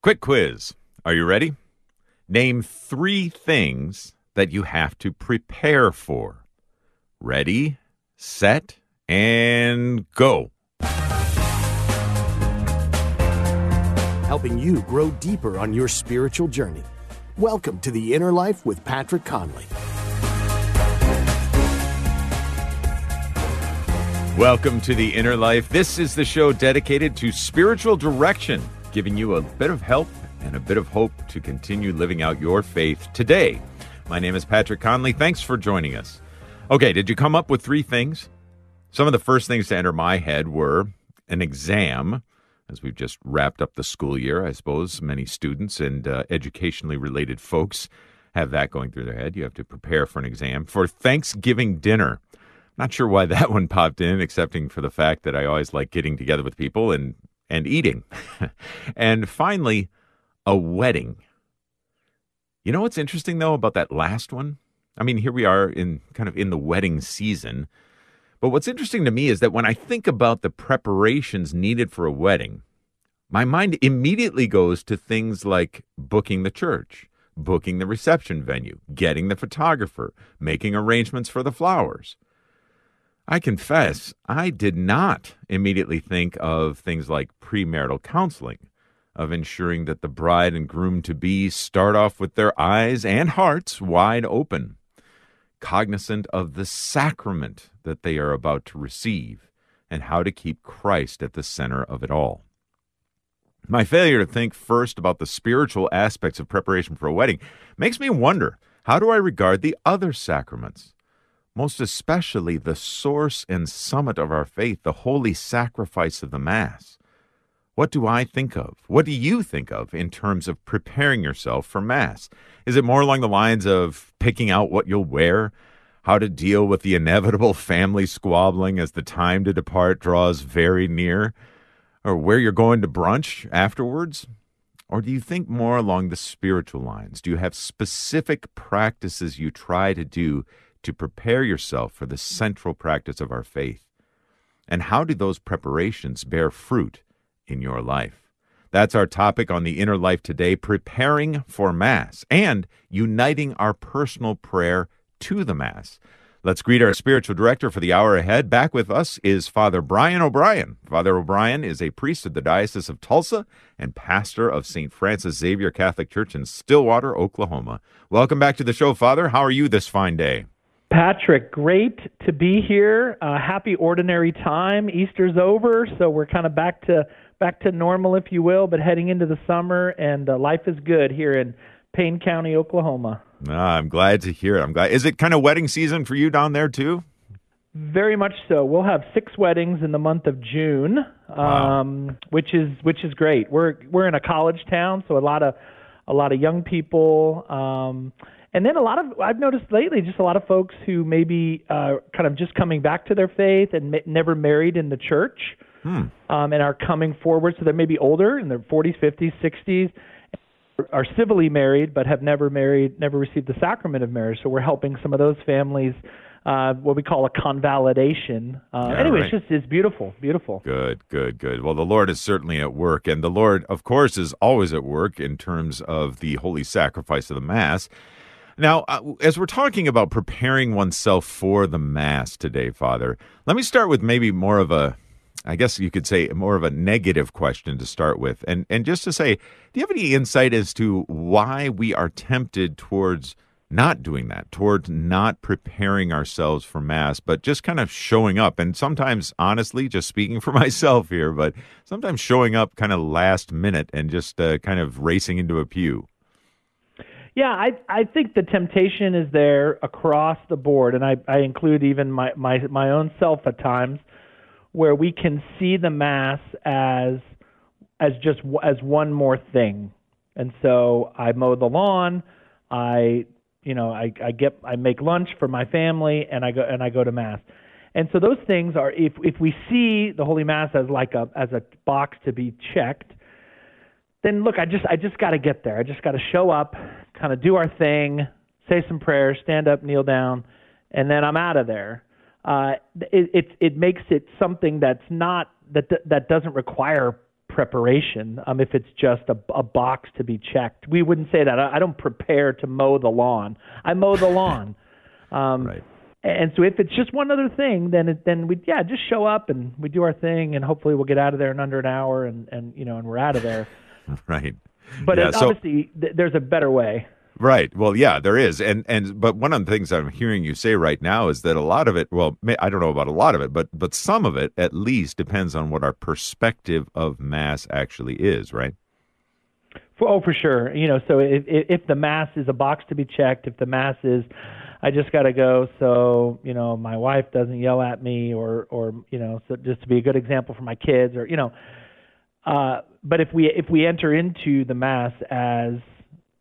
Quick quiz. Are you ready? Name three things that you have to prepare for. Ready, set, and go. helping you grow deeper on your spiritual journey. Welcome to the Inner Life with Patrick Conley. Welcome to the Inner Life. This is the show dedicated to spiritual direction, giving you a bit of help and a bit of hope to continue living out your faith today. My name is Patrick Conley. Thanks for joining us. Okay, did you come up with three things? Some of the first things to enter my head were an exam, as we've just wrapped up the school year, I suppose many students and uh, educationally related folks have that going through their head. You have to prepare for an exam. For Thanksgiving dinner, not sure why that one popped in, excepting for the fact that I always like getting together with people and, and eating. and finally, a wedding. You know what's interesting, though, about that last one? I mean, here we are in kind of in the wedding season. But what's interesting to me is that when I think about the preparations needed for a wedding, my mind immediately goes to things like booking the church, booking the reception venue, getting the photographer, making arrangements for the flowers. I confess, I did not immediately think of things like premarital counseling, of ensuring that the bride and groom to be start off with their eyes and hearts wide open cognizant of the sacrament that they are about to receive and how to keep Christ at the center of it all. My failure to think first about the spiritual aspects of preparation for a wedding makes me wonder how do I regard the other sacraments? Most especially the source and summit of our faith, the holy sacrifice of the Mass. What do I think of? What do you think of in terms of preparing yourself for Mass? Is it more along the lines of picking out what you'll wear, how to deal with the inevitable family squabbling as the time to depart draws very near, or where you're going to brunch afterwards? Or do you think more along the spiritual lines? Do you have specific practices you try to do to prepare yourself for the central practice of our faith? And how do those preparations bear fruit? in your life. That's our topic on the inner life today preparing for Mass and uniting our personal prayer to the Mass. Let's greet our spiritual director for the hour ahead. Back with us is Father Brian O'Brien. Father O'Brien is a priest of the Diocese of Tulsa and pastor of St. Francis Xavier Catholic Church in Stillwater, Oklahoma. Welcome back to the show, Father. How are you this fine day? Patrick, great to be here. Uh, happy ordinary time. Easter's over, so we're kind of back to back to normal, if you will, but heading into the summer, and uh, life is good here in Payne County, Oklahoma. Ah, I'm glad to hear it. I'm glad. Is it kind of wedding season for you down there too? Very much so. We'll have six weddings in the month of June, wow. um, which is which is great. We're we're in a college town, so a lot of a lot of young people. Um, and then a lot of I've noticed lately just a lot of folks who maybe uh, kind of just coming back to their faith and ma- never married in the church, hmm. um, and are coming forward. So they're maybe older in their 40s, 50s, 60s, are civilly married but have never married, never received the sacrament of marriage. So we're helping some of those families. Uh, what we call a convalidation. Uh, anyway, right. it's just it's beautiful, beautiful. Good, good, good. Well, the Lord is certainly at work, and the Lord, of course, is always at work in terms of the holy sacrifice of the Mass. Now, uh, as we're talking about preparing oneself for the Mass today, Father, let me start with maybe more of a, I guess you could say, more of a negative question to start with. And, and just to say, do you have any insight as to why we are tempted towards not doing that, towards not preparing ourselves for Mass, but just kind of showing up? And sometimes, honestly, just speaking for myself here, but sometimes showing up kind of last minute and just uh, kind of racing into a pew. Yeah, I I think the temptation is there across the board, and I I include even my my my own self at times, where we can see the mass as as just as one more thing, and so I mow the lawn, I you know I I get I make lunch for my family, and I go and I go to mass. And so those things are if if we see the Holy Mass as like a as a box to be checked, then look, I just I just got to get there. I just got to show up, kind of do our thing, say some prayers, stand up, kneel down, and then I'm out of there. Uh, it, it it makes it something that's not that that doesn't require preparation. Um, if it's just a, a box to be checked, we wouldn't say that. I, I don't prepare to mow the lawn. I mow the lawn. Um, right. And so if it's just one other thing, then it, then we yeah just show up and we do our thing and hopefully we'll get out of there in under an hour and and you know and we're out of there. right. But yeah, it, obviously th- there's a better way. Right. Well, yeah, there is, and and but one of the things I'm hearing you say right now is that a lot of it. Well, I don't know about a lot of it, but but some of it at least depends on what our perspective of mass actually is. Right. For, oh, for sure. You know, so if if the mass is a box to be checked, if the mass is I just got to go so you know my wife doesn't yell at me or or you know so just to be a good example for my kids or you know uh but if we if we enter into the mass as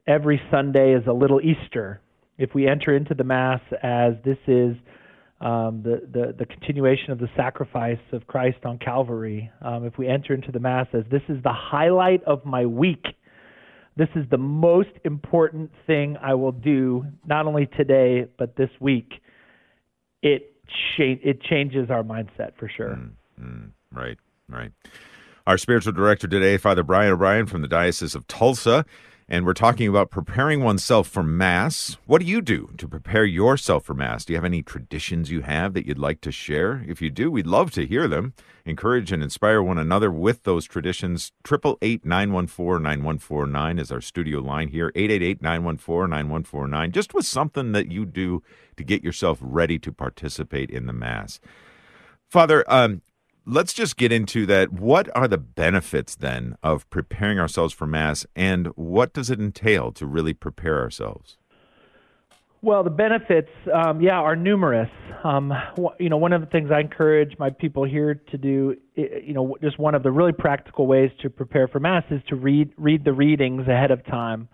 every Sunday is a little Easter. If we enter into the Mass as this is um, the, the, the continuation of the sacrifice of Christ on Calvary, um, if we enter into the Mass as this is the highlight of my week, this is the most important thing I will do, not only today, but this week, it, cha- it changes our mindset for sure. Mm, mm, right, right. Our spiritual director today, Father Brian O'Brien from the Diocese of Tulsa and we're talking about preparing oneself for Mass. What do you do to prepare yourself for Mass? Do you have any traditions you have that you'd like to share? If you do, we'd love to hear them. Encourage and inspire one another with those traditions. 888 914 9149 is our studio line here. 888 914 9149. Just with something that you do to get yourself ready to participate in the Mass. Father, um, let's just get into that. What are the benefits then of preparing ourselves for Mass, and what does it entail to really prepare ourselves? Well, the benefits, um, yeah, are numerous. Um, you know, one of the things I encourage my people here to do, you know, just one of the really practical ways to prepare for Mass is to read read the readings ahead of time.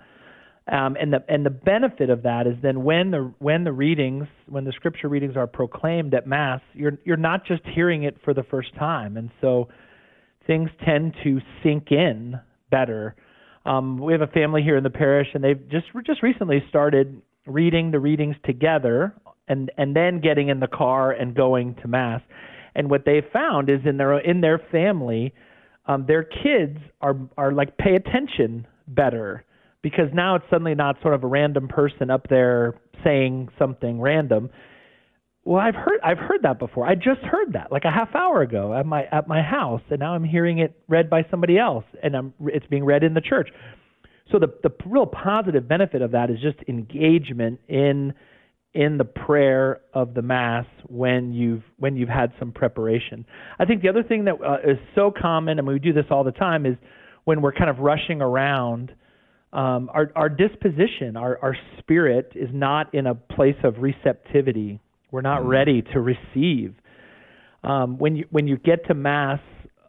Um, and the and the benefit of that is then when the when the readings when the scripture readings are proclaimed at mass, you're you're not just hearing it for the first time, and so things tend to sink in better. Um, we have a family here in the parish, and they've just just recently started reading the readings together, and and then getting in the car and going to mass. And what they found is in their in their family, um, their kids are are like pay attention better because now it's suddenly not sort of a random person up there saying something random. Well, I've heard I've heard that before. I just heard that like a half hour ago at my at my house, and now I'm hearing it read by somebody else, and I'm it's being read in the church. So the the real positive benefit of that is just engagement in in the prayer of the mass when you've when you've had some preparation. I think the other thing that uh, is so common, and we do this all the time, is when we're kind of rushing around um, our, our disposition, our, our spirit is not in a place of receptivity. We're not mm ready to receive. Um, when you when you get to mass,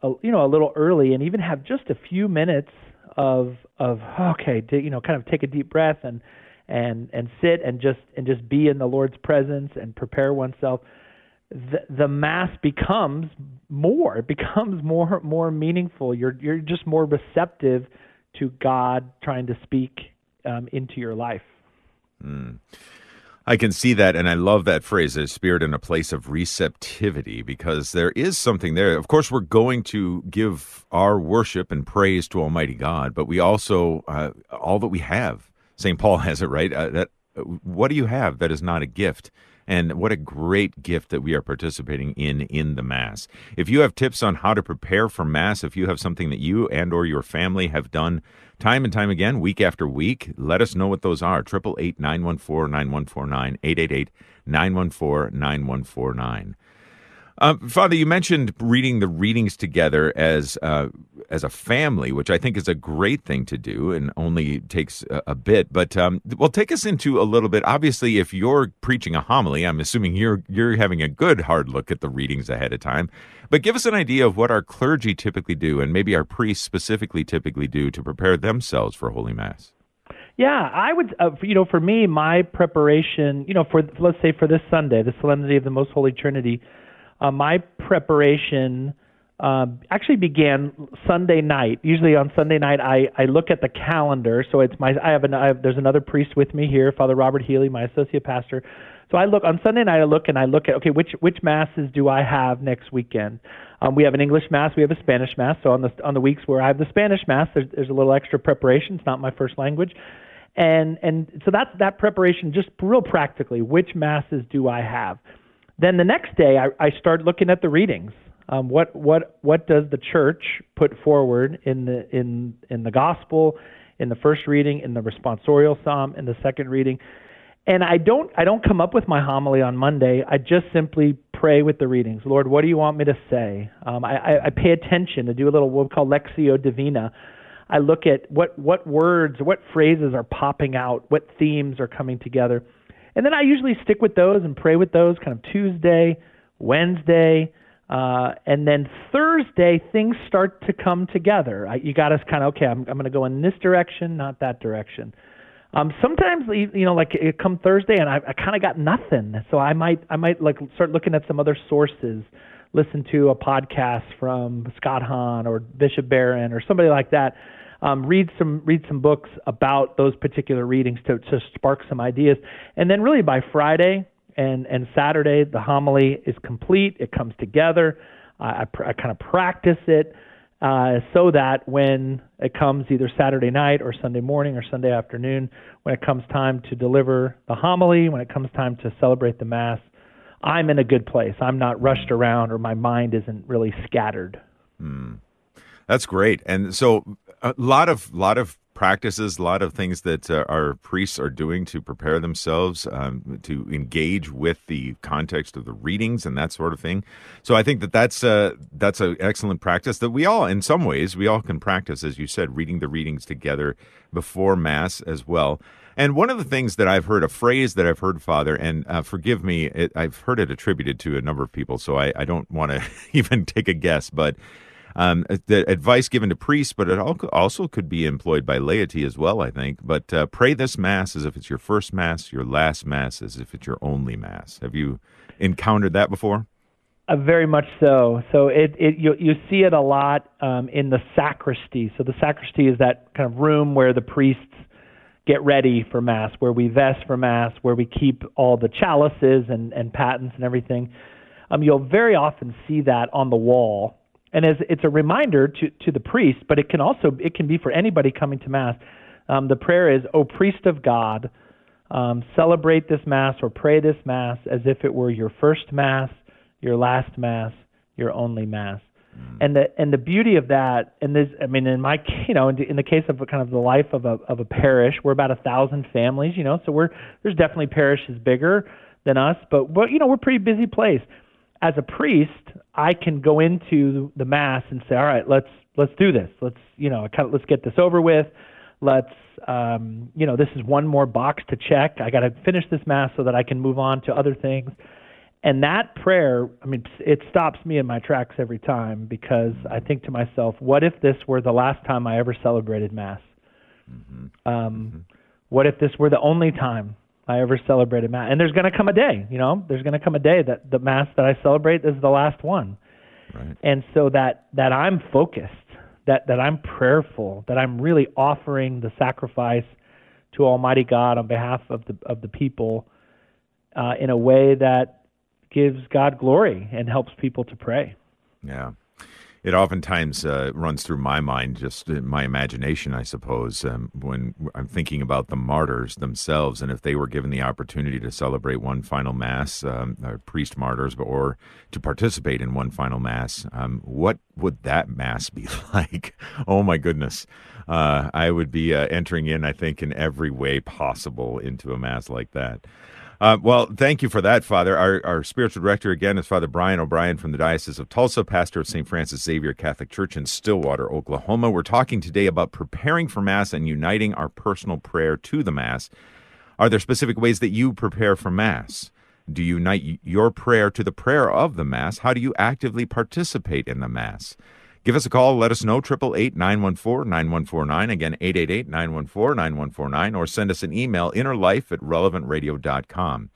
uh, you know, a little early, and even have just a few minutes of of okay, to, you know, kind of take a deep breath and and and sit and just and just be in the Lord's presence and prepare oneself. The, the mass becomes more. It becomes more more meaningful. You're you're just more receptive to God trying to speak um, into your life. Mm. I can see that, and I love that phrase, a spirit in a place of receptivity, because there is something there. Of course, we're going to give our worship and praise to Almighty God, but we also, uh, all that we have, St. Paul has it, right? Uh, that What do you have that is not a gift? And what a great gift that we are participating in in the Mass. If you have tips on how to prepare for Mass, if you have something that you and or your family have done time and time again, week after week, let us know what those are. 888 914 9149, 888 914 9149. Uh, Father, you mentioned reading the readings together as uh, as a family, which I think is a great thing to do, and only takes a, a bit. But um, well, take us into a little bit. Obviously, if you're preaching a homily, I'm assuming you're you're having a good hard look at the readings ahead of time. But give us an idea of what our clergy typically do, and maybe our priests specifically typically do to prepare themselves for Holy Mass. Yeah, I would. Uh, you know, for me, my preparation. You know, for let's say for this Sunday, the Solemnity of the Most Holy Trinity uh, my preparation uh, actually began Sunday night. Usually on Sunday night, I, I look at the calendar. So it's my I have, an, I have there's another priest with me here, Father Robert Healy, my associate pastor. So I look on Sunday night. I look and I look at okay, which which masses do I have next weekend? Um, we have an English mass, we have a Spanish mass. So on the on the weeks where I have the Spanish mass, there's, there's a little extra preparation. It's not my first language, and and so that's that preparation. Just real practically, which masses do I have? Then the next day, I, I start looking at the readings. Um, what what what does the church put forward in the in in the gospel, in the first reading, in the responsorial psalm, in the second reading? And I don't I don't come up with my homily on Monday. I just simply pray with the readings. Lord, what do you want me to say? Um, I, I, I pay attention to do a little what we call lectio divina. I look at what what words, what phrases are popping out, what themes are coming together, and then I usually stick with those and pray with those. Kind of Tuesday, Wednesday, uh, and then Thursday things start to come together. I, you got us kind of okay. I'm I'm going to go in this direction, not that direction. Um, sometimes you know, like it come Thursday, and I, I kind of got nothing, so I might I might like start looking at some other sources, listen to a podcast from Scott Hahn or Bishop Barron or somebody like that. Um, read some read some books about those particular readings to to spark some ideas, and then really by Friday and and Saturday the homily is complete. It comes together. I, I, I kind of practice it uh, so that when it comes either Saturday night or Sunday morning or Sunday afternoon, when it comes time to deliver the homily, when it comes time to celebrate the Mass, I'm in a good place. I'm not rushed around or my mind isn't really scattered. Mm. That's great. And so a lot of lot of practices, a lot of things that uh, our priests are doing to prepare themselves um, to engage with the context of the readings and that sort of thing. So I think that that's uh, that's an excellent practice that we all, in some ways, we all can practice, as you said, reading the readings together before Mass as well. And one of the things that I've heard, a phrase that I've heard, Father, and uh, forgive me, it, I've heard it attributed to a number of people, so I, I don't want to even take a guess, but um, the advice given to priests, but it also could be employed by laity as well, I think. But uh, pray this Mass as if it's your first Mass, your last Mass as if it's your only Mass. Have you encountered that before? Uh, very much so. So it, it you you see it a lot um, in the sacristy. So the sacristy is that kind of room where the priests get ready for mass, where we vest for mass, where we keep all the chalices and and patens and everything. Um, you'll very often see that on the wall and as it's a reminder to to the priest, but it can also it can be for anybody coming to mass. Um, the prayer is, "O priest of God, um, celebrate this mass or pray this mass as if it were your first mass, your last mass, your only mass." Mm. And the and the beauty of that, and this, I mean, in my, you know, in, in the case of kind of the life of a of a parish, we're about a thousand families, you know, so we're there's definitely parishes bigger than us, but but you know, we're a pretty busy place as a priest, I can go into the mass and say, all right, let's let's do this. Let's you know, kind of let's get this over with. Let's um, you know, this is one more box to check. I got to finish this mass so that I can move on to other things. And that prayer, I mean, it stops me in my tracks every time because I think to myself, what if this were the last time I ever celebrated mass? Mm-hmm. Um, mm-hmm. What if this were the only time I ever celebrated mass. And there's going to come a day, you know, there's going to come a day that the mass that I celebrate is the last one. Right. And so that that I'm focused, that that I'm prayerful, that I'm really offering the sacrifice to Almighty God on behalf of the of the people uh, in a way that gives God glory and helps people to pray. Yeah it oftentimes uh, runs through my mind, just my imagination, I suppose, um, when I'm thinking about the martyrs themselves, and if they were given the opportunity to celebrate one final mass, um, priest martyrs, or to participate in one final mass, um, what would that mass be like? oh my goodness, uh, I would be uh, entering in, I think, in every way possible into a mass like that. Uh, well, thank you for that, Father. Our, our spiritual director again is Father Brian O'Brien from the Diocese of Tulsa, pastor of St. Francis Xavier Catholic Church in Stillwater, Oklahoma. We're talking today about preparing for Mass and uniting our personal prayer to the Mass. Are there specific ways that you prepare for Mass? Do you unite your prayer to the prayer of the Mass? How do you actively participate in the Mass? Give us a call. Let us know. 888 914 9149. Again, 888 914 9149. Or send us an email, innerlife at relevantradio.com.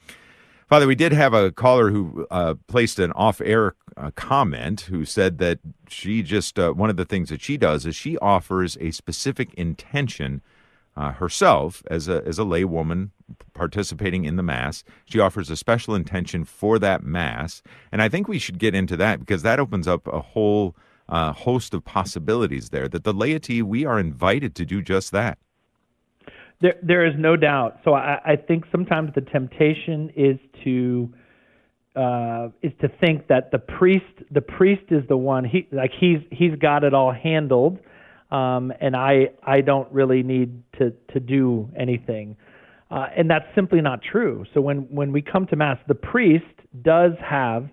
Father, we did have a caller who uh, placed an off air uh, comment who said that she just, uh, one of the things that she does is she offers a specific intention uh, herself as a as a lay woman participating in the mass. She offers a special intention for that mass, and I think we should get into that because that opens up a whole uh, host of possibilities there. That the laity we are invited to do just that. There, there is no doubt. So I, I think sometimes the temptation is to uh, is to think that the priest the priest is the one he like he's he's got it all handled, um, and I I don't really need to to do anything, uh, and that's simply not true. So when when we come to mass, the priest does have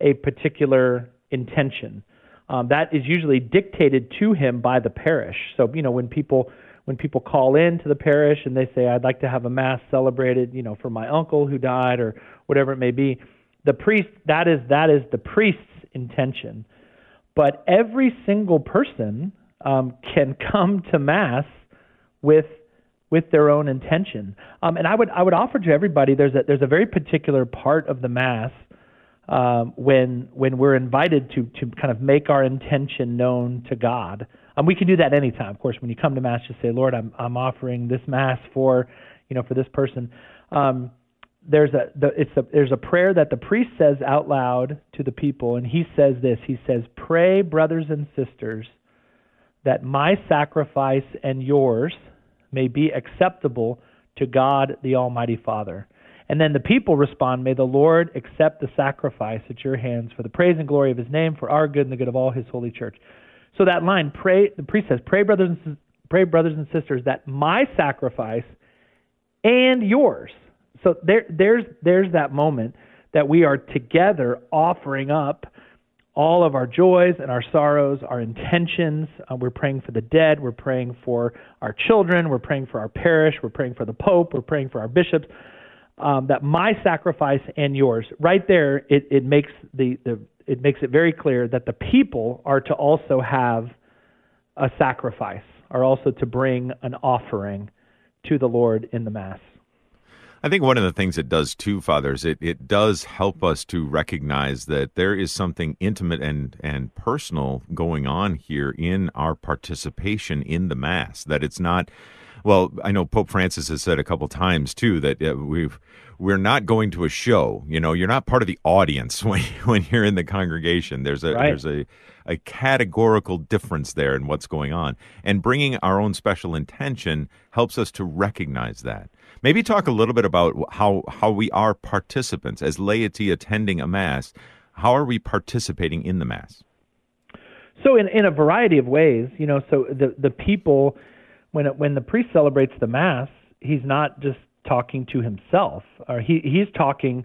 a particular intention um, that is usually dictated to him by the parish. So you know when people when people call in to the parish and they say I'd like to have a mass celebrated, you know, for my uncle who died or whatever it may be, the priest that is that is the priest's intention. But every single person um, can come to mass with with their own intention. Um, and I would I would offer to everybody there's a there's a very particular part of the mass um, when when we're invited to to kind of make our intention known to God. Um, we can do that anytime, of course. When you come to mass, just say, "Lord, I'm I'm offering this mass for, you know, for this person." Um, there's a the, it's a there's a prayer that the priest says out loud to the people, and he says this. He says, "Pray, brothers and sisters, that my sacrifice and yours may be acceptable to God the Almighty Father." And then the people respond, May the Lord accept the sacrifice at your hands for the praise and glory of his name, for our good and the good of all his holy church. So that line, pray, the priest says, Pray, brothers and, pray, brothers and sisters, that my sacrifice and yours. So there, there's, there's that moment that we are together offering up all of our joys and our sorrows, our intentions. Uh, we're praying for the dead. We're praying for our children. We're praying for our parish. We're praying for the Pope. We're praying for our bishops um, that my sacrifice and yours, right there, it, it makes the, the it makes it very clear that the people are to also have a sacrifice, are also to bring an offering to the Lord in the Mass. I think one of the things it does too, fathers, it, it does help us to recognize that there is something intimate and, and personal going on here in our participation in the Mass. That it's not well, I know Pope Francis has said a couple times too that uh, we've we're not going to a show. You know, you're not part of the audience when when you're in the congregation. There's a right. there's a a categorical difference there in what's going on, and bringing our own special intention helps us to recognize that. Maybe talk a little bit about how how we are participants as laity attending a mass. How are we participating in the mass? So in in a variety of ways, you know, so the the people when it, when the priest celebrates the mass, he's not just talking to himself, or he he's talking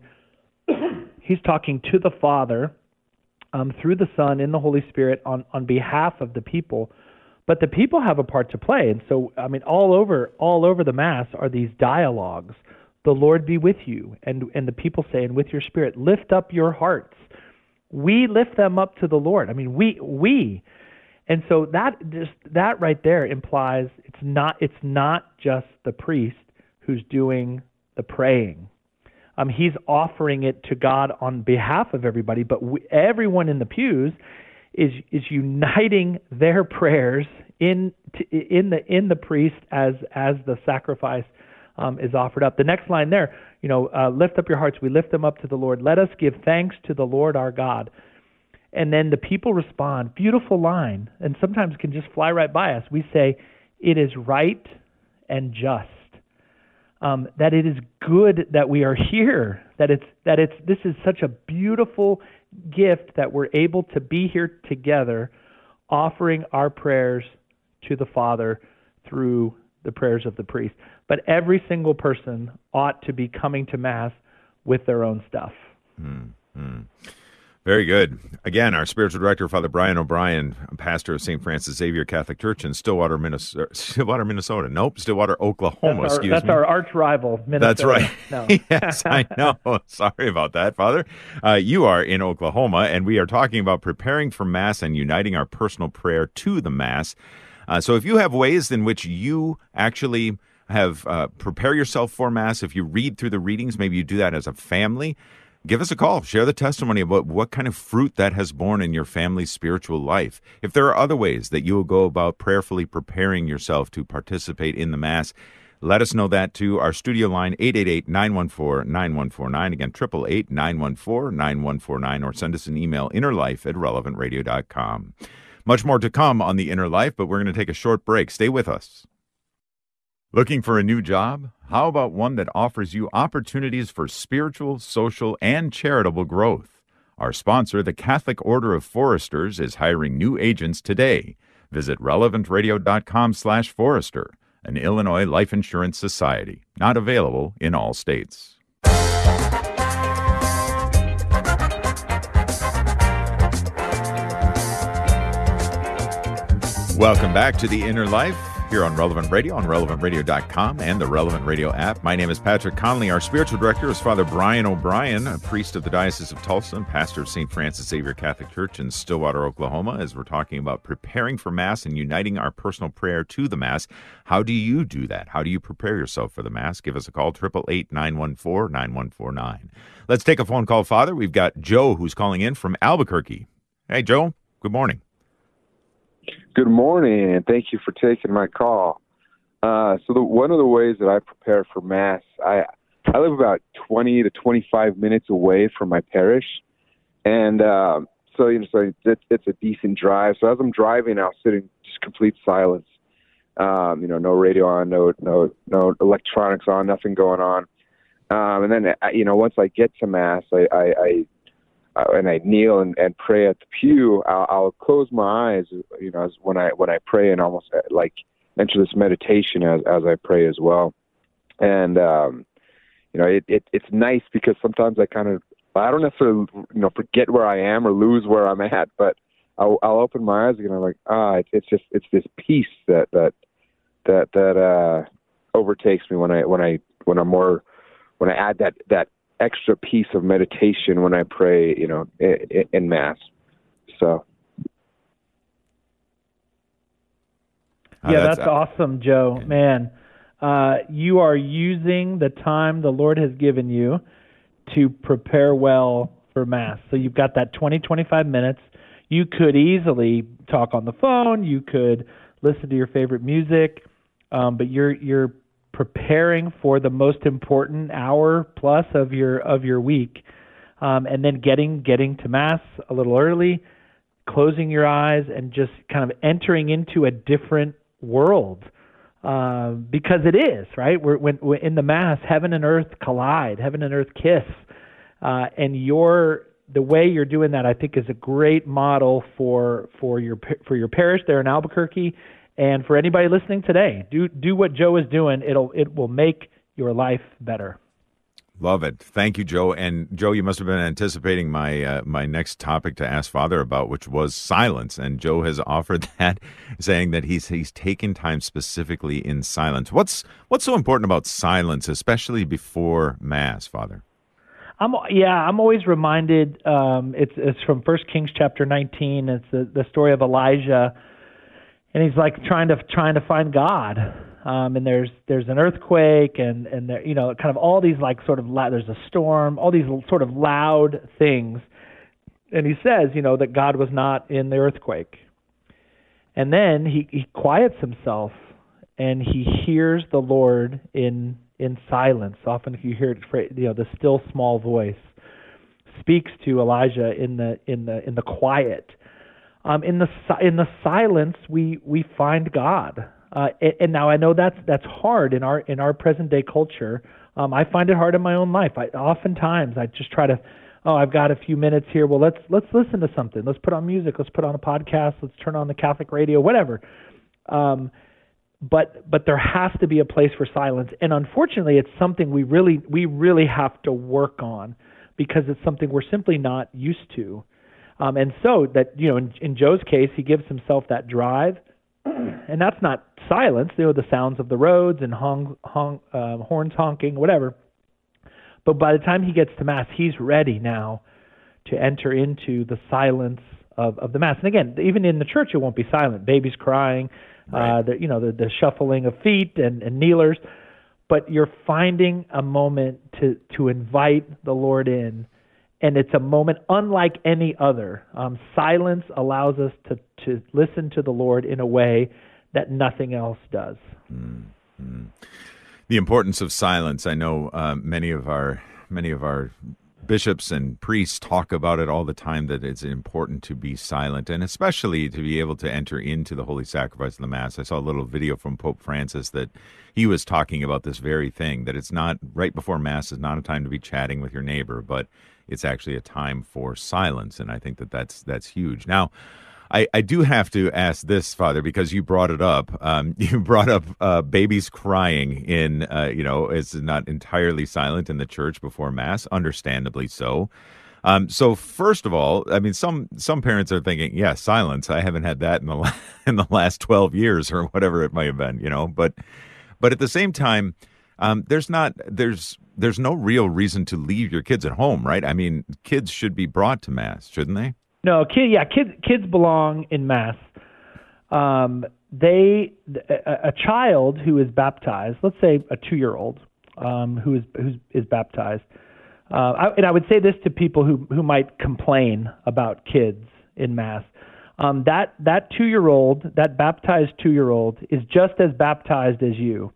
he's talking to the Father um, through the Son in the Holy Spirit on on behalf of the people. But the people have a part to play, and so I mean, all over all over the mass are these dialogues. The Lord be with you, and and the people say, and with your spirit, lift up your hearts. We lift them up to the Lord. I mean, we we and so that just that right there implies it's not it's not just the priest who's doing the praying. Um, he's offering it to God on behalf of everybody, but we, everyone in the pews is is uniting their prayers in to, in the in the priest as as the sacrifice um, is offered up. The next line there, you know, uh, lift up your hearts. We lift them up to the Lord. Let us give thanks to the Lord our God and then the people respond. Beautiful line, and sometimes can just fly right by us. We say, It is right and just. Um, that it is good that we are here. That it's that it's this is such a beautiful gift that we're able to be here together, offering our prayers to the Father through the prayers of the priest. But every single person ought to be coming to Mass with their own stuff. Mm-hmm. Very good. Again, our spiritual director, Father Brian O'Brien, pastor of St. Francis Xavier Catholic Church in Stillwater, Minnesota. Stillwater, Minnesota. Nope, Stillwater, Oklahoma. That's our, excuse that's me. our arch rival, Minnesota. That's right. No. yes, I know. Sorry about that, Father. Uh, you are in Oklahoma, and we are talking about preparing for Mass and uniting our personal prayer to the Mass. Uh, so, if you have ways in which you actually have uh, prepare yourself for Mass, if you read through the readings, maybe you do that as a family give us a call. Share the testimony about what kind of fruit that has borne in your family's spiritual life. If there are other ways that you will go about prayerfully preparing yourself to participate in the Mass, let us know that too. our studio line 888-914-9149 again 888-914-9149 or send us an email innerlife at relevantradio.com. Much more to come on the inner life, but we're going to take a short break. Stay with us. Looking for a new job? How about one that offers you opportunities for spiritual, social, and charitable growth? Our sponsor, the Catholic Order of Foresters, is hiring new agents today. Visit relevantradio.com/forester, an Illinois life insurance society, not available in all states. Welcome back to the Inner Life here on Relevant Radio, on relevantradio.com, and the Relevant Radio app. My name is Patrick Conley. Our spiritual director is Father Brian O'Brien, a priest of the Diocese of Tulsa and pastor of St. Francis Xavier Catholic Church in Stillwater, Oklahoma, as we're talking about preparing for Mass and uniting our personal prayer to the Mass. How do you do that? How do you prepare yourself for the Mass? Give us a call, 888 914 9149. Let's take a phone call, Father. We've got Joe who's calling in from Albuquerque. Hey, Joe. Good morning. Good morning, and thank you for taking my call. Uh, so, the, one of the ways that I prepare for Mass, I I live about 20 to 25 minutes away from my parish, and uh, so you know, so it's, it's a decent drive. So as I'm driving, I'll sit in just complete silence. Um, you know, no radio on, no no no electronics on, nothing going on. Um, and then uh, you know, once I get to Mass, I, I, I uh, and I kneel and, and pray at the pew, I'll, I'll close my eyes, you know, as when I when I pray and almost uh, like enter this meditation as as I pray as well. And um, you know, it, it it's nice because sometimes I kind of I don't necessarily you know forget where I am or lose where I'm at, but I'll, I'll open my eyes again. I'm like, ah, it's, it's just it's this peace that that that that uh, overtakes me when I when I when I'm more when I add that that extra piece of meditation when I pray, you know, in, in mass. So. Yeah, oh, that's, that's awesome, Joe. Man, uh, you are using the time the Lord has given you to prepare well for Mass. So you've got that 20, 25 minutes. You could easily talk on the phone. You could listen to your favorite music, um, but you're you're preparing for the most important hour plus of your of your week, um, and then getting getting to mass a little early, closing your eyes, and just kind of entering into a different world. Uh, because it is right. We're, when, when in the mass, heaven and earth collide, heaven and earth kiss, uh, and your the way you're doing that, I think, is a great model for for your for your parish there in Albuquerque, and for anybody listening today, do do what Joe is doing. It'll it will make your life better. Love it. Thank you, Joe. And Joe, you must have been anticipating my uh, my next topic to ask Father about, which was silence. And Joe has offered that, saying that he's he's taken time specifically in silence. What's what's so important about silence, especially before Mass, Father? I'm yeah, I'm always reminded. Um, it's it's from First Kings chapter 19. It's the the story of Elijah and he's like trying to trying to find God. Um, and there's there's an earthquake and and there, you know kind of all these like sort of la- there's a storm, all these sort of loud things. And he says, you know, that God was not in the earthquake. And then he he quiets himself and he hears the Lord in in silence. Often you hear it, you know, the still small voice speaks to Elijah in the in the in the quiet um, in the in the silence we we find God. Uh, and, and now I know that's that's hard in our in our present day culture. Um, I find it hard in my own life. I oftentimes I just try to, oh, I've got a few minutes here. Well, let's let's listen to something. Let's put on music. Let's put on a podcast. Let's turn on the Catholic radio, whatever. Um, but but there has to be a place for silence, and unfortunately, it's something we really we really have to work on because it's something we're simply not used to. Um, and so that you know, in, in Joe's case, he gives himself that drive, and that's not silence. You know, the sounds of the roads and hong, hong, uh, horns honking, whatever. But by the time he gets to mass, he's ready now to enter into the silence of, of the mass. And again, even in the church, it won't be silent. Babies crying, uh, right. uh, the you know the, the shuffling of feet and, and kneelers. But you're finding a moment to to invite the Lord in and it's a moment unlike any other. Um, silence allows us to, to listen to the Lord in a way that nothing else does. Mm-hmm. The importance of silence. I know uh, many of our many of our bishops and priests talk about it all the time that it's important to be silent and especially to be able to enter into the holy sacrifice of the mass. I saw a little video from Pope Francis that he was talking about this very thing that it's not right before mass is not a time to be chatting with your neighbor, but it's actually a time for silence and I think that that's that's huge. Now, I, I do have to ask this, Father, because you brought it up. Um, you brought up uh, babies crying in, uh, you know, it's not entirely silent in the church before Mass, understandably so. Um, so first of all, I mean, some some parents are thinking, yeah, silence. I haven't had that in the in the last twelve years or whatever it might have been, you know. But but at the same time, um, there's not there's there's no real reason to leave your kids at home, right? I mean, kids should be brought to mass, shouldn't they? No, kid. Yeah, kids. Kids belong in mass. Um, they a, a child who is baptized. Let's say a two-year-old um, who is who is baptized. Uh, I, and I would say this to people who who might complain about kids in mass. Um, that that two-year-old, that baptized two-year-old, is just as baptized as you.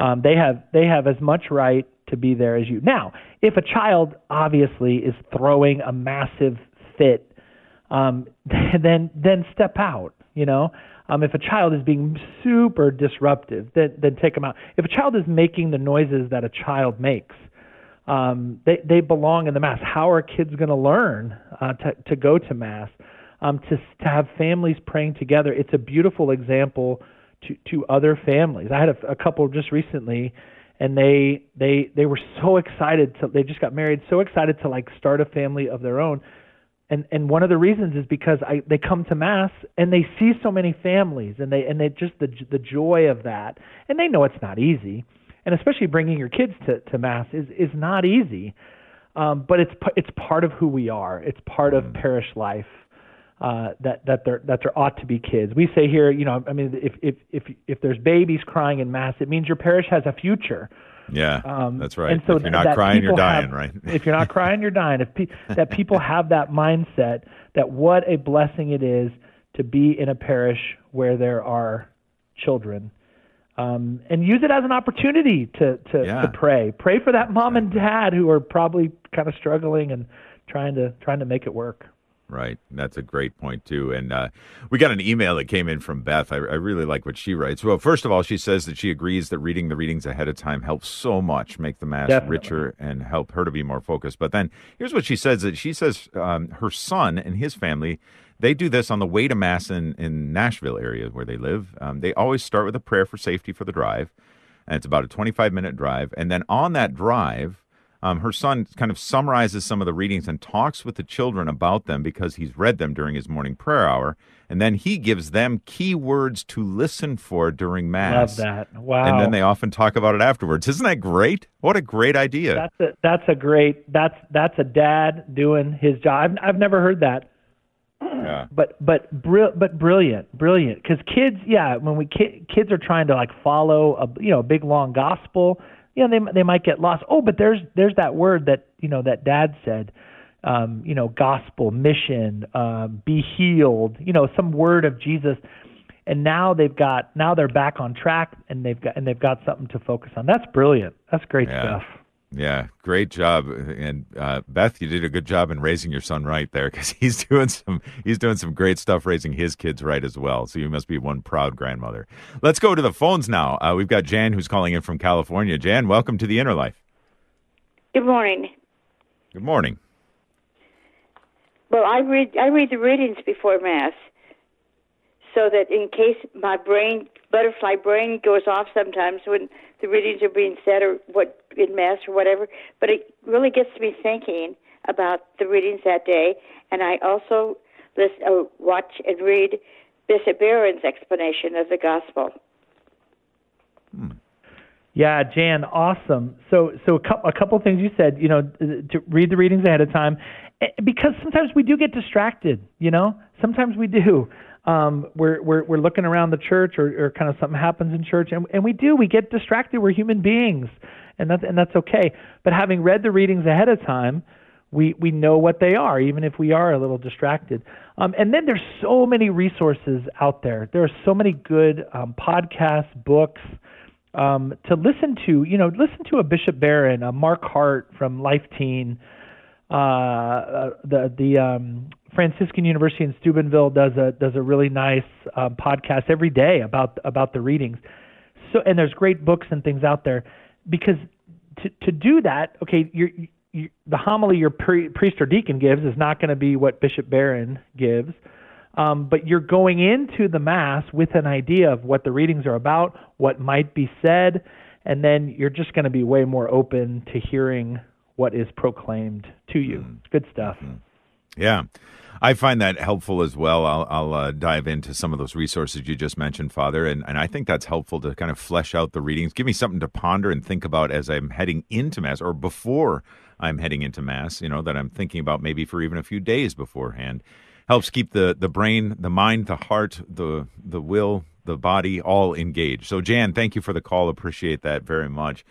Um, they have they have as much right to be there as you. Now, if a child obviously is throwing a massive fit um, then then step out. You know, um, if a child is being super disruptive, then then take them out. If a child is making the noises that a child makes, um, they they belong in the mass. How are kids going to learn uh, to to go to mass? Um, to to have families praying together. It's a beautiful example to to other families. I had a, a couple just recently, and they they they were so excited to they just got married, so excited to like start a family of their own. And and one of the reasons is because I they come to mass and they see so many families and they and they just the the joy of that. And they know it's not easy and especially bringing your kids to to mass is is not easy. Um, but it's it's part of who we are. It's part of parish life uh, that that there that there ought to be kids we say here you know I mean if if if if there's babies crying in mass it means your parish has a future yeah, um, that's right. And so if you're not crying, you're dying, have, right? if you're not crying, you're dying. If pe- that people have that mindset that what a blessing it is to be in a parish where there are children, um, and use it as an opportunity to to, yeah. to pray. Pray for that mom and dad who are probably kind of struggling and trying to trying to make it work. Right. That's a great point, too. And uh, we got an email that came in from Beth. I, I, really like what she writes. Well, first of all, she says that she agrees that reading the readings ahead of time helps so much make the Mass Definitely. richer and help her to be more focused. But then here's what she says that she says um, her son and his family. They do this on the way to Mass in, in Nashville area where they live. Um, they always start with a prayer for safety for the drive, and it's about a 25 minute drive. And then on that drive, um, her son kind of summarizes some of the readings and talks with the children about them because he's read them during his morning prayer hour. And then he gives them key words to listen for during Mass. Love that. Wow. And then they often talk about it afterwards. Isn't that great? What a great idea. That's a, that's a great, that's, that's a dad doing his job. I've, I've never heard that. Yeah. But but br- but brilliant, brilliant. Because kids, yeah, when we ki- kids are trying to like follow a you know a big long gospel, you know they they might get lost. Oh, but there's there's that word that you know that Dad said, um, you know, gospel, mission, um, be healed. You know, some word of Jesus, and now they've got now they're back on track and they've got and they've got something to focus on. That's brilliant. That's great yeah. stuff. Yeah, great job, and uh, Beth, you did a good job in raising your son right there because he's doing some he's doing some great stuff raising his kids right as well. So you must be one proud grandmother. Let's go to the phones now. Uh, we've got Jan who's calling in from California. Jan, welcome to the Inner Life. Good morning. Good morning. Well, I read I read the readings before mass, so that in case my brain butterfly brain goes off sometimes when the readings are being said or what in mass or whatever. But it really gets me thinking about the readings that day, and I also listen, uh, watch and read Bishop Barron's explanation of the gospel. Hmm. Yeah, Jan, awesome. So, so a couple, a couple things you said. You know, to read the readings ahead of time, eh, because sometimes we do get distracted. You know, sometimes we do um, we're, we're, we're looking around the church or, or kind of something happens in church and, and we do, we get distracted. We're human beings and that's, and that's okay. But having read the readings ahead of time, we we know what they are, even if we are a little distracted. Um, and then there's so many resources out there. There are so many good um, podcasts, books um, to listen to. You know, listen to a Bishop Barron, a Mark Hart from Life Teen. Uh, uh, the the um, Franciscan University in Steubenville does a does a really nice um, podcast every day about about the readings. So and there's great books and things out there because to to do that, okay, you're you, the homily your pre, priest or deacon gives is not going to be what Bishop Barron gives, um, but you're going into the Mass with an idea of what the readings are about, what might be said, and then you're just going to be way more open to hearing what is proclaimed to you. Mm. Good stuff. Mm-hmm. Yeah. I find that helpful as well. I'll, I'll uh, dive into some of those resources you just mentioned, Father, and, and I think that's helpful to kind of flesh out the readings. Give me something to ponder and think about as I'm heading into Mass or before I'm heading into Mass, you know, that I'm thinking about maybe for even a few days beforehand. Helps keep the, the brain, the mind, the heart, the the will, the body all engaged. So, Jan, thank you for the call. Appreciate that very much.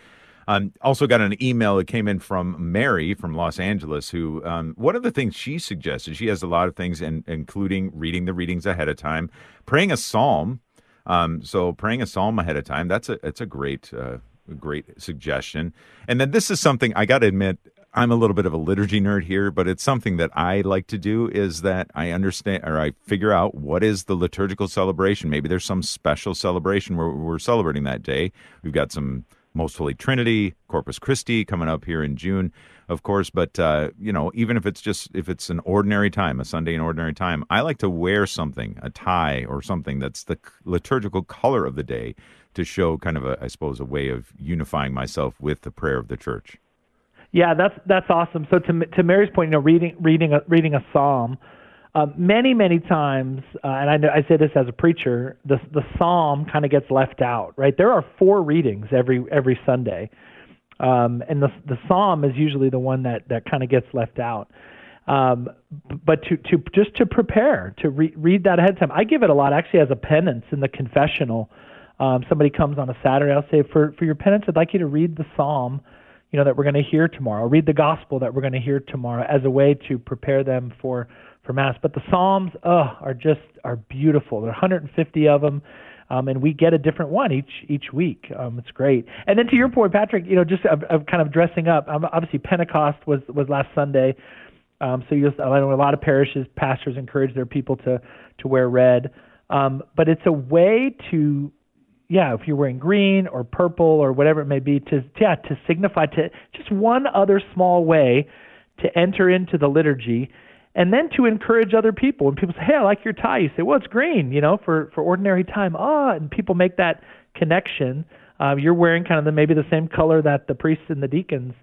Um, also got an email that came in from Mary from Los Angeles, who um, one of the things she suggested, she has a lot of things, in, including reading the readings ahead of time, praying a psalm. Um, so praying a psalm ahead of time, that's a it's a great uh, great suggestion. And then this is something I got to admit, I'm a little bit of a liturgy nerd here, but it's something that I like to do is that I understand or I figure out what is the liturgical celebration. Maybe there's some special celebration where we're celebrating that day. We've got some Most Holy Trinity, Corpus Christi coming up here in June, of course. But uh, you know, even if it's just if it's an ordinary time, a Sunday in ordinary time, I like to wear something, a tie or something that's the liturgical color of the day to show kind of a, I suppose, a way of unifying myself with the prayer of the church. Yeah, that's that's awesome. So to to Mary's point, you know, reading reading a reading a psalm, uh, many many times, uh, and I know I say this as a preacher, the the psalm kind of gets left out, right? There are four readings every every Sunday, um, and the the psalm is usually the one that that kind of gets left out. Um, but to to just to prepare to re- read that ahead of time, I give it a lot actually as a penance in the confessional. Um, somebody comes on a Saturday, I'll say for for your penance, I'd like you to read the psalm you know that we're going to hear tomorrow. Read the gospel that we're going to hear tomorrow as a way to prepare them for for mass. But the psalms, oh, are just are beautiful. There are 150 of them. Um, and we get a different one each each week. Um, it's great. And then to your point, Patrick, you know, just of, of kind of dressing up. Um, obviously, Pentecost was was last Sunday, um, so you I know a lot of parishes pastors encourage their people to to wear red. Um, but it's a way to yeah, if you're wearing green or purple or whatever it may be, to yeah, to signify to just one other small way to enter into the liturgy, and then to encourage other people. When people say, "Hey, I like your tie," you say, "Well, it's green," you know, for for ordinary time. Ah, and people make that connection. Uh, you're wearing kind of the maybe the same color that the priests and the deacons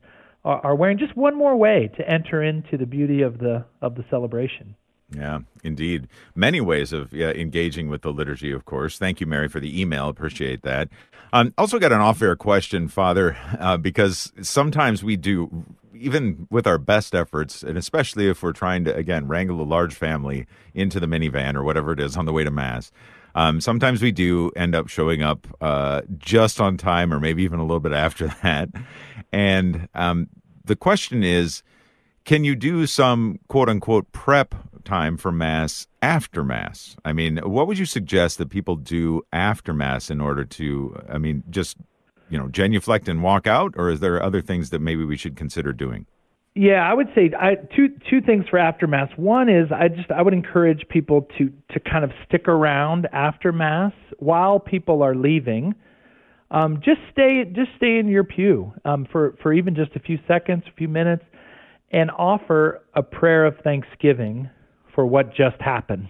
are, are wearing. Just one more way to enter into the beauty of the of the celebration. Yeah, indeed. Many ways of yeah, engaging with the liturgy, of course. Thank you, Mary, for the email. Appreciate that. Um, also, got an off air question, Father, uh, because sometimes we do, even with our best efforts, and especially if we're trying to, again, wrangle a large family into the minivan or whatever it is on the way to Mass. Um, sometimes we do end up showing up uh, just on time or maybe even a little bit after that. And um, the question is, can you do some quote unquote prep time for Mass after Mass? I mean, what would you suggest that people do after Mass in order to, I mean, just, you know, genuflect and walk out? Or is there other things that maybe we should consider doing? Yeah, I would say I, two two things for after mass. One is I just I would encourage people to to kind of stick around after mass while people are leaving. Um, just stay just stay in your pew um, for for even just a few seconds, a few minutes, and offer a prayer of thanksgiving for what just happened.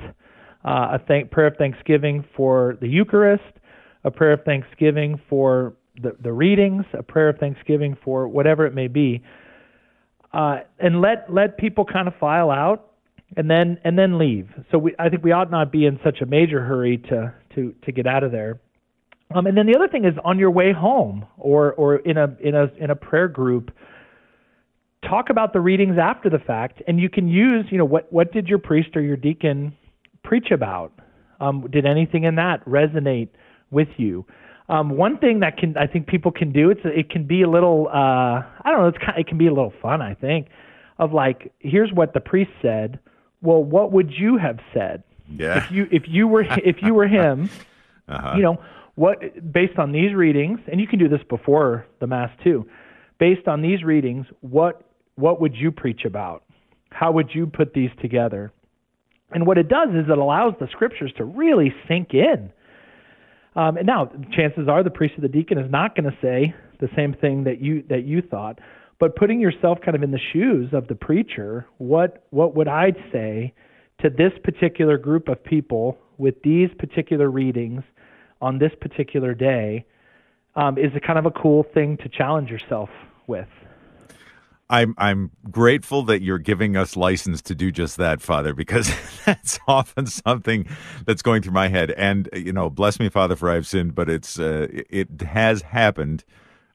Uh, a thank, prayer of thanksgiving for the Eucharist, a prayer of thanksgiving for the, the readings, a prayer of thanksgiving for whatever it may be, uh, and let let people kind of file out and then and then leave. So we, I think we ought not be in such a major hurry to to to get out of there. Um, and then the other thing is on your way home or or in a in a in a prayer group talk about the readings after the fact, and you can use, you know, what what did your priest or your deacon preach about? Um, did anything in that resonate with you? Um, one thing that can I think people can do it's it can be a little uh, I don't know it's kind, it can be a little fun I think. of like, here's what the priest said. Well, what would you have said? Yeah. If you if you were if you were him, Uh-huh. you know what based on these readings, and you can do this before the mass too. Based on these readings, what what would you preach about? How would you put these together? And what it does is it allows the scriptures to really sink in. Um, and now, chances are the priest or the deacon is not going to say the same thing that you that you thought, but putting yourself kind of in the shoes of the preacher, what what would I say to this particular group of people with these particular readings on this particular day um, is a kind of a cool thing to challenge yourself with. I'm I'm grateful that you're giving us license to do just that, Father, because that's often something that's going through my head. And you know, bless me, Father, for I've sinned, but it's uh, it has happened,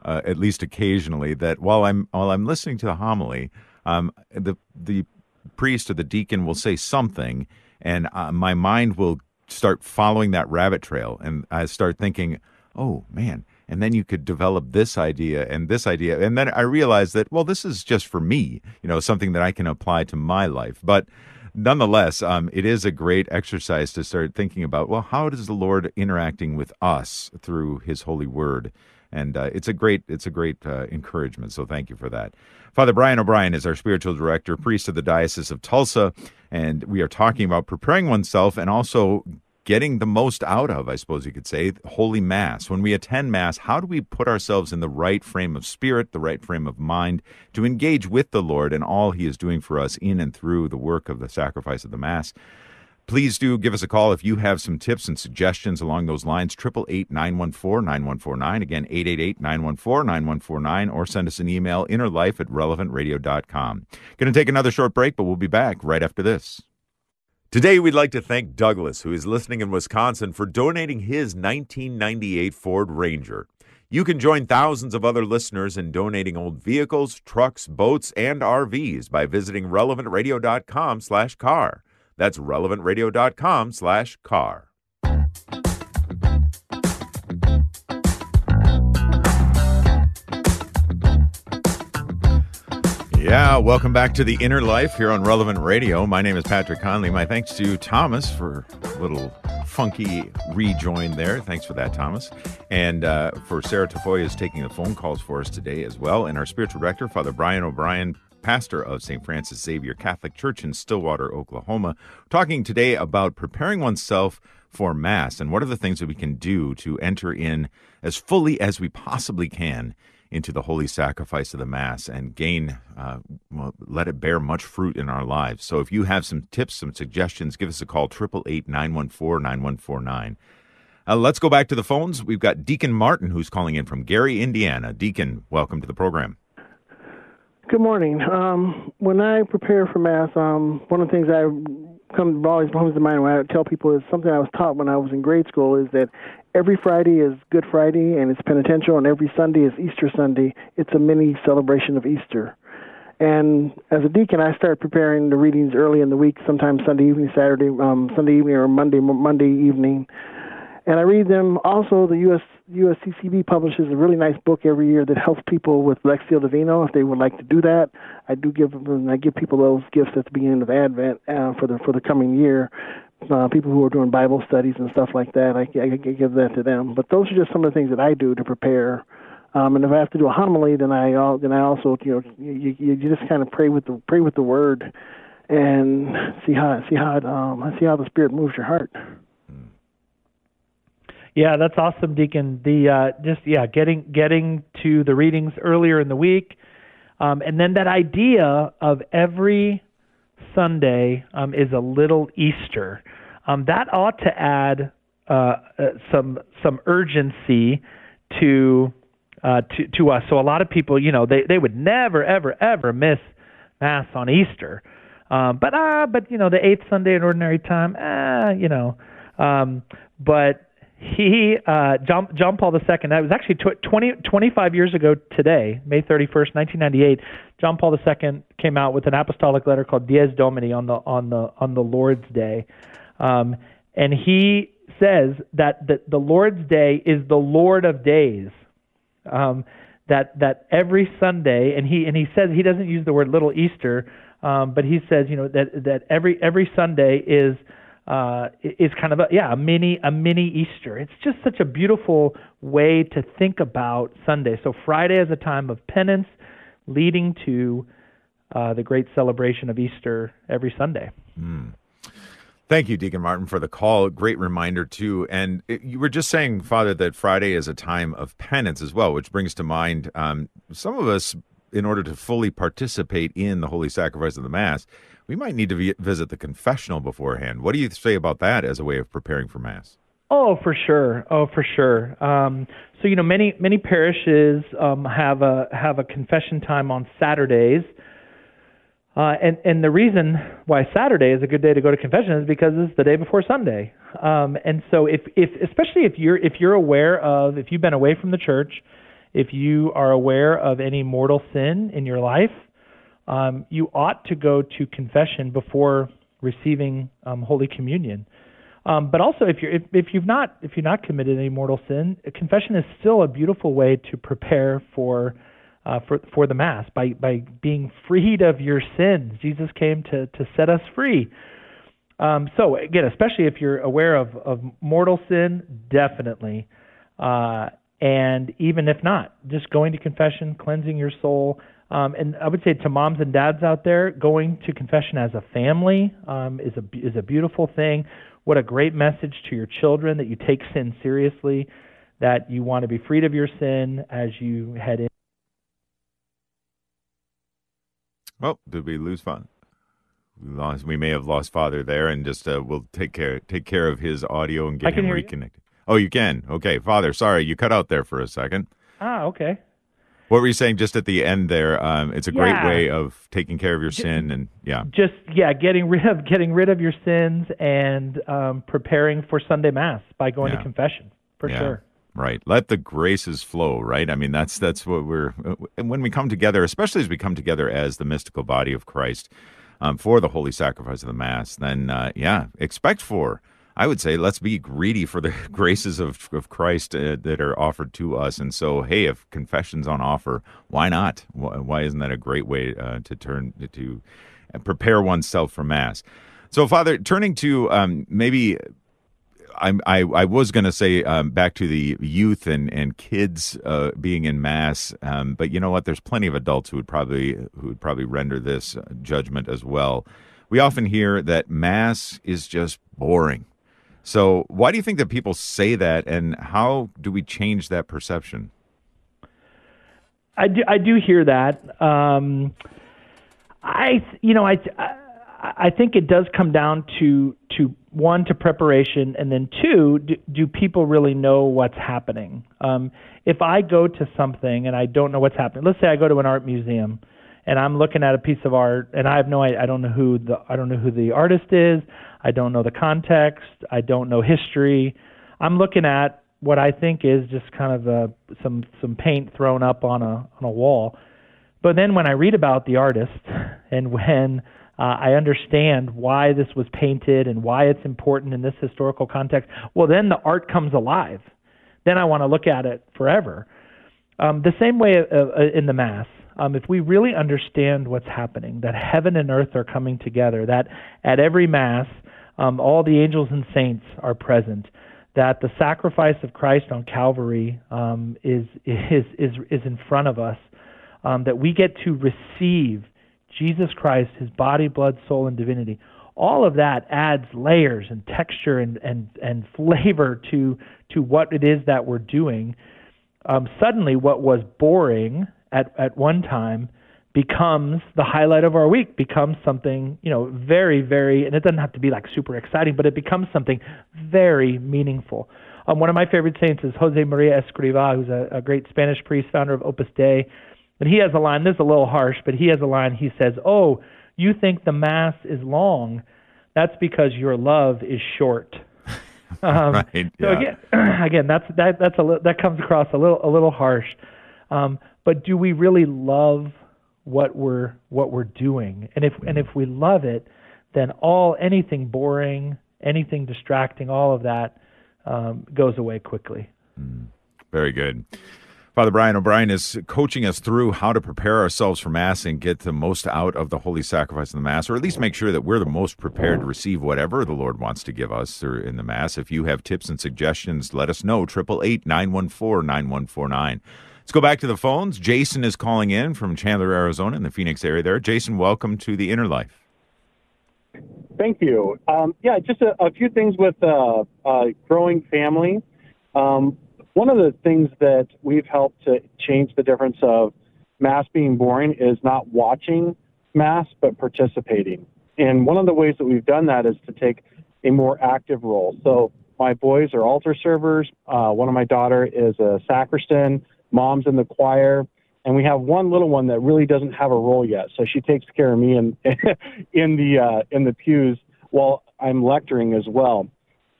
uh, at least occasionally, that while I'm while I'm listening to the homily, um, the the priest or the deacon will say something, and uh, my mind will start following that rabbit trail, and I start thinking, oh man and then you could develop this idea and this idea and then i realized that well this is just for me you know something that i can apply to my life. But nonetheless um, it is a great exercise to start thinking about well how does the lord interacting with us through his holy word? And uh, it's a great it's a great uh, encouragement so thank you for that. Father brian o'brien is our spiritual director priest of the diocese of tulsa and we are talking about preparing oneself and also getting the most out of, I suppose you could say, Holy Mass. When we attend Mass, how do we put ourselves in the right frame of spirit, the right frame of mind to engage with the Lord and all He is doing for us in and through the work of the sacrifice of the Mass? Please do give us a call if you have some tips and suggestions along those lines. 888 914 9149. Again, 888 914 9149. Or send us an email, innerlife at relevantradio.com. Going to take another short break, but we'll be back right after this. Today, we'd like to thank Douglas, who is listening in Wisconsin, for donating his 1998 Ford Ranger. You can join thousands of other listeners in donating old vehicles, trucks, boats, and RVs by visiting relevantradio.com slash car. That's relevantradio.com Yeah, welcome back to the Inner Life here on Relevant Radio. My name is Patrick Conley. My thanks to Thomas for a little funky rejoin there. Thanks for that, Thomas. And uh, for Sarah Tafoya is taking the phone calls for us today as well. And our spiritual director, Father Brian O'Brien, pastor of St. Francis Xavier Catholic Church in Stillwater, Oklahoma, talking today about preparing oneself for Mass and what are the things that we can do to enter in as fully as we possibly can into the holy sacrifice of the Mass and gain, uh, well, let it bear much fruit in our lives. So if you have some tips, some suggestions, give us a call, 888 914 9149. Uh, let's go back to the phones. We've got Deacon Martin who's calling in from Gary, Indiana. Deacon, welcome to the program. Good morning. Um, when I prepare for Mass, um, one of the things I come always comes to mind when I tell people is something I was taught when I was in grade school is that every Friday is Good Friday and it's penitential, and every Sunday is Easter Sunday. It's a mini celebration of Easter. And as a deacon, I start preparing the readings early in the week, sometimes Sunday evening, Saturday, um, Sunday evening, or Monday Monday evening. And I read them. Also, the US USCCB publishes a really nice book every year that helps people with Lectio Divina if they would like to do that. I do give them, I give people those gifts at the beginning of Advent uh, for the for the coming year. Uh, people who are doing Bible studies and stuff like that, I, I, I give that to them. But those are just some of the things that I do to prepare. Um, and if I have to do a homily, then I then I also you know you, you, just kind of pray with the pray with the word, and see how see how it, um see how the Spirit moves your heart. Yeah, that's awesome, Deacon. The uh, just yeah, getting getting to the readings earlier in the week, um, and then that idea of every Sunday um, is a little Easter. Um, that ought to add uh, uh, some some urgency to uh, to to us. So a lot of people, you know, they they would never ever ever miss mass on Easter, um, but ah, but you know, the eighth Sunday in ordinary time, ah, you know, um, but he uh, John, John Paul II. That was actually tw- 20, 25 years ago today, May 31st, 1998. John Paul II came out with an apostolic letter called Dies Domini on the on the on the Lord's Day, um, and he says that the, the Lord's Day is the Lord of days. Um, that that every Sunday, and he and he says he doesn't use the word little Easter, um, but he says you know that that every every Sunday is uh, is kind of a yeah a mini a mini Easter. It's just such a beautiful way to think about Sunday. So Friday is a time of penance, leading to uh, the great celebration of Easter every Sunday. Mm. Thank you, Deacon Martin, for the call. Great reminder, too. And it, you were just saying, Father, that Friday is a time of penance as well, which brings to mind um, some of us, in order to fully participate in the holy sacrifice of the Mass, we might need to vi- visit the confessional beforehand. What do you say about that as a way of preparing for Mass? Oh, for sure. Oh, for sure. Um, so you know, many many parishes um, have a have a confession time on Saturdays. Uh, and and the reason why Saturday is a good day to go to confession is because it's the day before Sunday. Um, and so if if especially if you're if you're aware of if you've been away from the church, if you are aware of any mortal sin in your life, um, you ought to go to confession before receiving um, Holy Communion. Um, but also, if you're if, if you've not if you've not committed any mortal sin, confession is still a beautiful way to prepare for uh, for for the mass by by being freed of your sins. Jesus came to to set us free. Um, so again, especially if you're aware of of mortal sin, definitely. Uh, and even if not, just going to confession, cleansing your soul. Um, and I would say to moms and dads out there, going to confession as a family um, is a is a beautiful thing. What a great message to your children that you take sin seriously, that you want to be freed of your sin as you head in. Well, did we lose Father? We lost. We may have lost Father there, and just uh, we'll take care take care of his audio and get him reconnected. You. Oh, you can. Okay, Father. Sorry, you cut out there for a second. Ah, okay. What were you saying just at the end there? Um, it's a great way of taking care of your just, sin, and yeah, just yeah, getting rid of getting rid of your sins and um, preparing for Sunday Mass by going yeah. to confession for yeah. sure. Right. Let the graces flow, right? I mean, that's that's what we're when we come together, especially as we come together as the mystical body of Christ um, for the holy sacrifice of the Mass. Then, uh, yeah, expect for. I would say let's be greedy for the graces of of Christ uh, that are offered to us. And so, hey, if confession's on offer, why not? Why isn't that a great way uh, to turn to prepare oneself for Mass? So, Father, turning to um, maybe I, I, I was going to say um, back to the youth and and kids uh, being in mass, um, but you know what? There's plenty of adults who would probably who would probably render this uh, judgment as well. We often hear that mass is just boring. So why do you think that people say that, and how do we change that perception? I do I do hear that. Um, I you know I I think it does come down to to one to preparation, and then two, do, do people really know what's happening? Um, if I go to something and I don't know what's happening, let's say I go to an art museum and I'm looking at a piece of art and I have no I don't know who the I don't know who the artist is, I don't know the context, I don't know history. I'm looking at what I think is just kind of a, some some paint thrown up on a on a wall. But then when I read about the artist and when uh, I understand why this was painted and why it's important in this historical context. Well, then the art comes alive. Then I want to look at it forever. Um, the same way uh, uh, in the Mass. Um, if we really understand what's happening, that heaven and earth are coming together, that at every Mass, um, all the angels and saints are present, that the sacrifice of Christ on Calvary um, is, is, is, is in front of us, um, that we get to receive Jesus Christ, his body, blood, soul, and divinity. All of that adds layers and texture and, and, and flavor to, to what it is that we're doing. Um, suddenly, what was boring at, at one time becomes the highlight of our week, becomes something, you know, very, very, and it doesn't have to be like super exciting, but it becomes something very meaningful. Um, one of my favorite saints is Jose Maria Escriva, who's a, a great Spanish priest, founder of Opus Dei. And he has a line, this is a little harsh, but he has a line. He says, Oh, you think the Mass is long. That's because your love is short. Um, right, yeah. So again, again, that's that that's a that comes across a little a little harsh. Um, but do we really love what we're what we're doing? And if and if we love it, then all anything boring, anything distracting, all of that um, goes away quickly. Mm, very good. Father Brian O'Brien is coaching us through how to prepare ourselves for Mass and get the most out of the holy sacrifice of the Mass, or at least make sure that we're the most prepared to receive whatever the Lord wants to give us in the Mass. If you have tips and suggestions, let us know. 888 914 9149. Let's go back to the phones. Jason is calling in from Chandler, Arizona, in the Phoenix area there. Jason, welcome to the Inner Life. Thank you. Um, yeah, just a, a, few things with uh, uh, growing family. Um, one of the things that we've helped to change the difference of mass being boring is not watching mass but participating. And one of the ways that we've done that is to take a more active role. So my boys are altar servers. Uh, one of my daughter is a sacristan. Mom's in the choir, and we have one little one that really doesn't have a role yet. So she takes care of me in in the uh, in the pews while I'm lecturing as well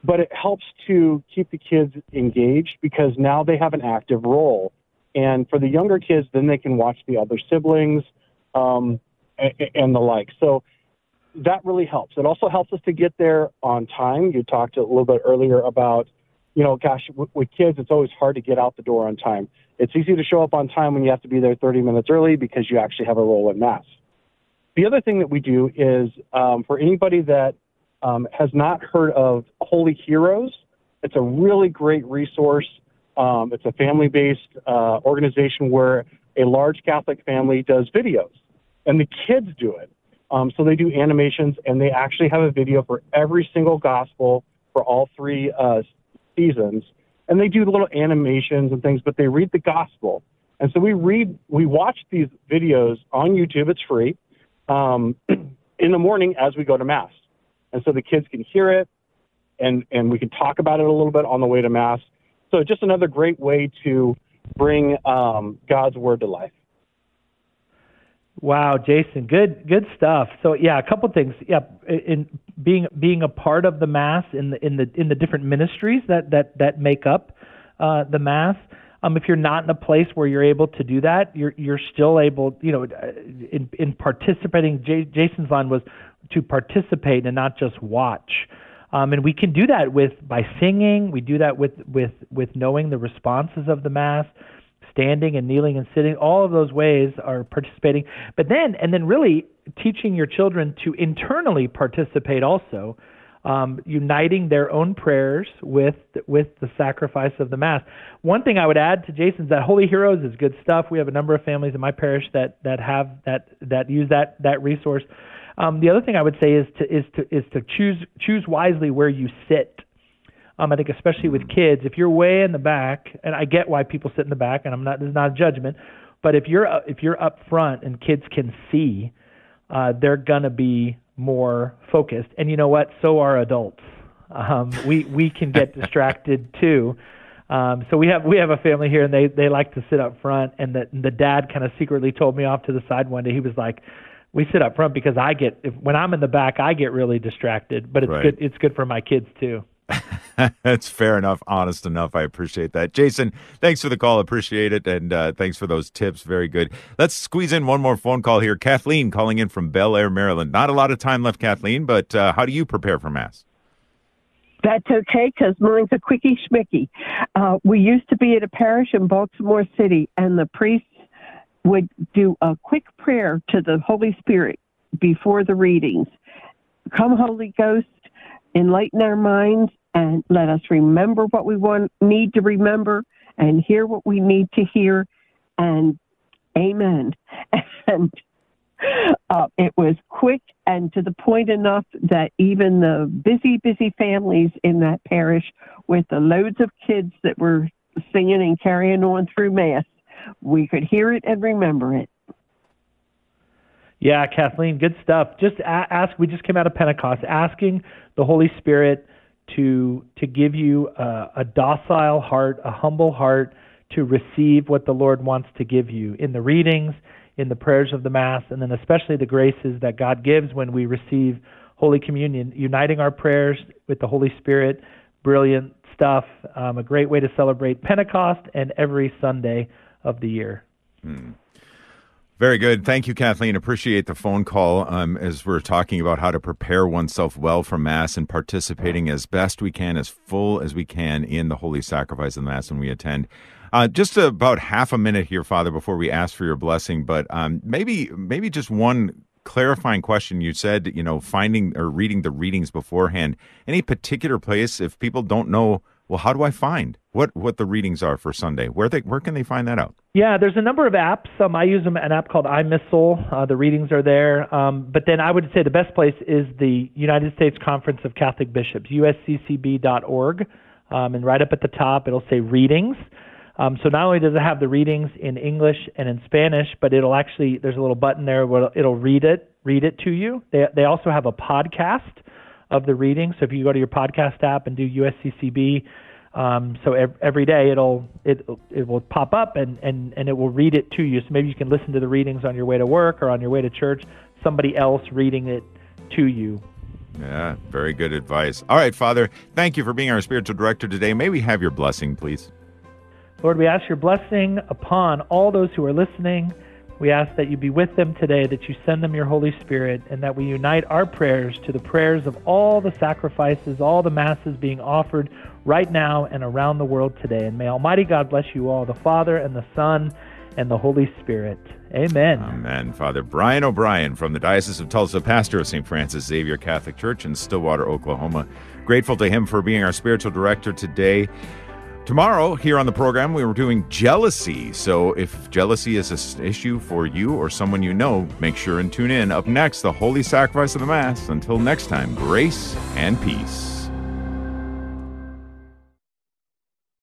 but it helps to keep the kids engaged because now they have an active role. And for the younger kids, then they can watch the other siblings um, and, the like. So that really helps. It also helps us to get there on time. You talked a little bit earlier about, you know, gosh, with kids, it's always hard to get out the door on time. It's easy to show up on time when you have to be there 30 minutes early because you actually have a role in mass. The other thing that we do is um, for anybody that um, has not heard of Holy Heroes, it's a really great resource. Um, it's a family based uh, organization where a large Catholic family does videos, and the kids do it. Um, so they do animations, and they actually have a video for every single gospel for all three uh, seasons. And they do little animations and things, but they read the gospel. And so we read, we watch these videos on YouTube. It's free um, in the morning as we go to mass and so the kids can hear it, and and we can talk about it a little bit on the way to mass. So just another great way to bring um, God's word to life. Wow, Jason, good good stuff. So yeah, a couple things. Yeah, in being being a part of the mass in the in the in the different ministries that that that make up uh, the mass. Um, if you're not in a place where you're able to do that, you're you're still able, you know, in in participating. J- Jason's line was to participate and not just watch. Um, and we can do that with by singing. We do that with with with knowing the responses of the mass, standing and kneeling and sitting. All of those ways are participating. But then and then really teaching your children to internally participate also. Um, uniting their own prayers with with the sacrifice of the mass. One thing I would add to Jason's that Holy Heroes is good stuff. We have a number of families in my parish that that have that that use that that resource. Um, the other thing I would say is to is to is to choose choose wisely where you sit. Um, I think especially with kids, if you're way in the back, and I get why people sit in the back, and I'm not this is not a judgment, but if you're if you're up front and kids can see, uh, they're gonna be more focused. And you know what? So are adults. Um, we we can get distracted too. Um, so we have we have a family here, and they they like to sit up front. And the the dad kind of secretly told me off to the side one day. He was like, we sit up front because I get if, when I'm in the back, I get really distracted. But it's right. good. It's good for my kids too. That's fair enough, honest enough. I appreciate that. Jason, thanks for the call. Appreciate it. And uh, thanks for those tips. Very good. Let's squeeze in one more phone call here. Cathleen calling in from Bel Air, Maryland. Not a lot of time left, Cathleen, but uh, how do you prepare for Mass? That's okay because mine's a quickie schmicky. Uh, we used to be at a parish in Baltimore City, and the priest would do a quick prayer to the Holy Spirit before the readings. Come, Holy Ghost, enlighten our minds and let us remember what we want need to remember and hear what we need to hear and amen and uh, it was quick and to the point enough that even the busy busy families in that parish with the loads of kids that were singing and carrying on through mass we could hear it and remember it. Yeah, Cathleen, good stuff. Just ask. We just came out of Pentecost, asking the Holy Spirit to to give you a, a docile heart, a humble heart, to receive what the Lord wants to give you in the readings, in the prayers of the Mass, and then especially the graces that God gives when we receive Holy Communion, uniting our prayers with the Holy Spirit. Brilliant stuff. Um, a great way to celebrate Pentecost and every Sunday of the year. Hmm. Very good. Thank you, Cathleen. Appreciate the phone call um, as we're talking about how to prepare oneself well for Mass and participating as best we can, as full as we can in the holy sacrifice of Mass when we attend. Uh, just about half a minute here, Father, before we ask for your blessing. But um, maybe, maybe just one clarifying question. You said, you know, finding or reading the readings beforehand. Any particular place if people don't know? Well, how do I find what what the readings are for Sunday? Where they where can they find that out? Yeah, there's a number of apps. Um, I use an app called iMissal. Uh, the readings are there. Um, but then I would say the best place is the United States Conference of Catholic Bishops, usccb.org. Um, and right up at the top, it'll say readings. Um, so not only does it have the readings in English and in Spanish, but it'll actually there's a little button there where it'll read it read it to you. They they also have a podcast of the reading. So if you go to your podcast app and do USCCB, um, so every, every day it'll it it will pop up and, and and it will read it to you. So maybe you can listen to the readings on your way to work or on your way to church. Somebody else reading it to you. Yeah, very good advice. All right, Father, thank you for being our spiritual director today. May we have your blessing, please? Lord, we ask your blessing upon all those who are listening. We ask that you be with them today, that you send them your Holy Spirit, and that we unite our prayers to the prayers of all the sacrifices, all the masses being offered right now and around the world today. And may Almighty God bless you all, the Father and the Son and the Holy Spirit. Amen. Amen. Father Brian O'Brien from the Diocese of Tulsa, pastor of St. Francis Xavier Catholic Church in Stillwater, Oklahoma. Grateful to him for being our spiritual director today. Tomorrow, here on the program, we were doing jealousy. So, if jealousy is an issue for you or someone you know, make sure and tune in. Up next, the Holy Sacrifice of the Mass. Until next time, grace and peace.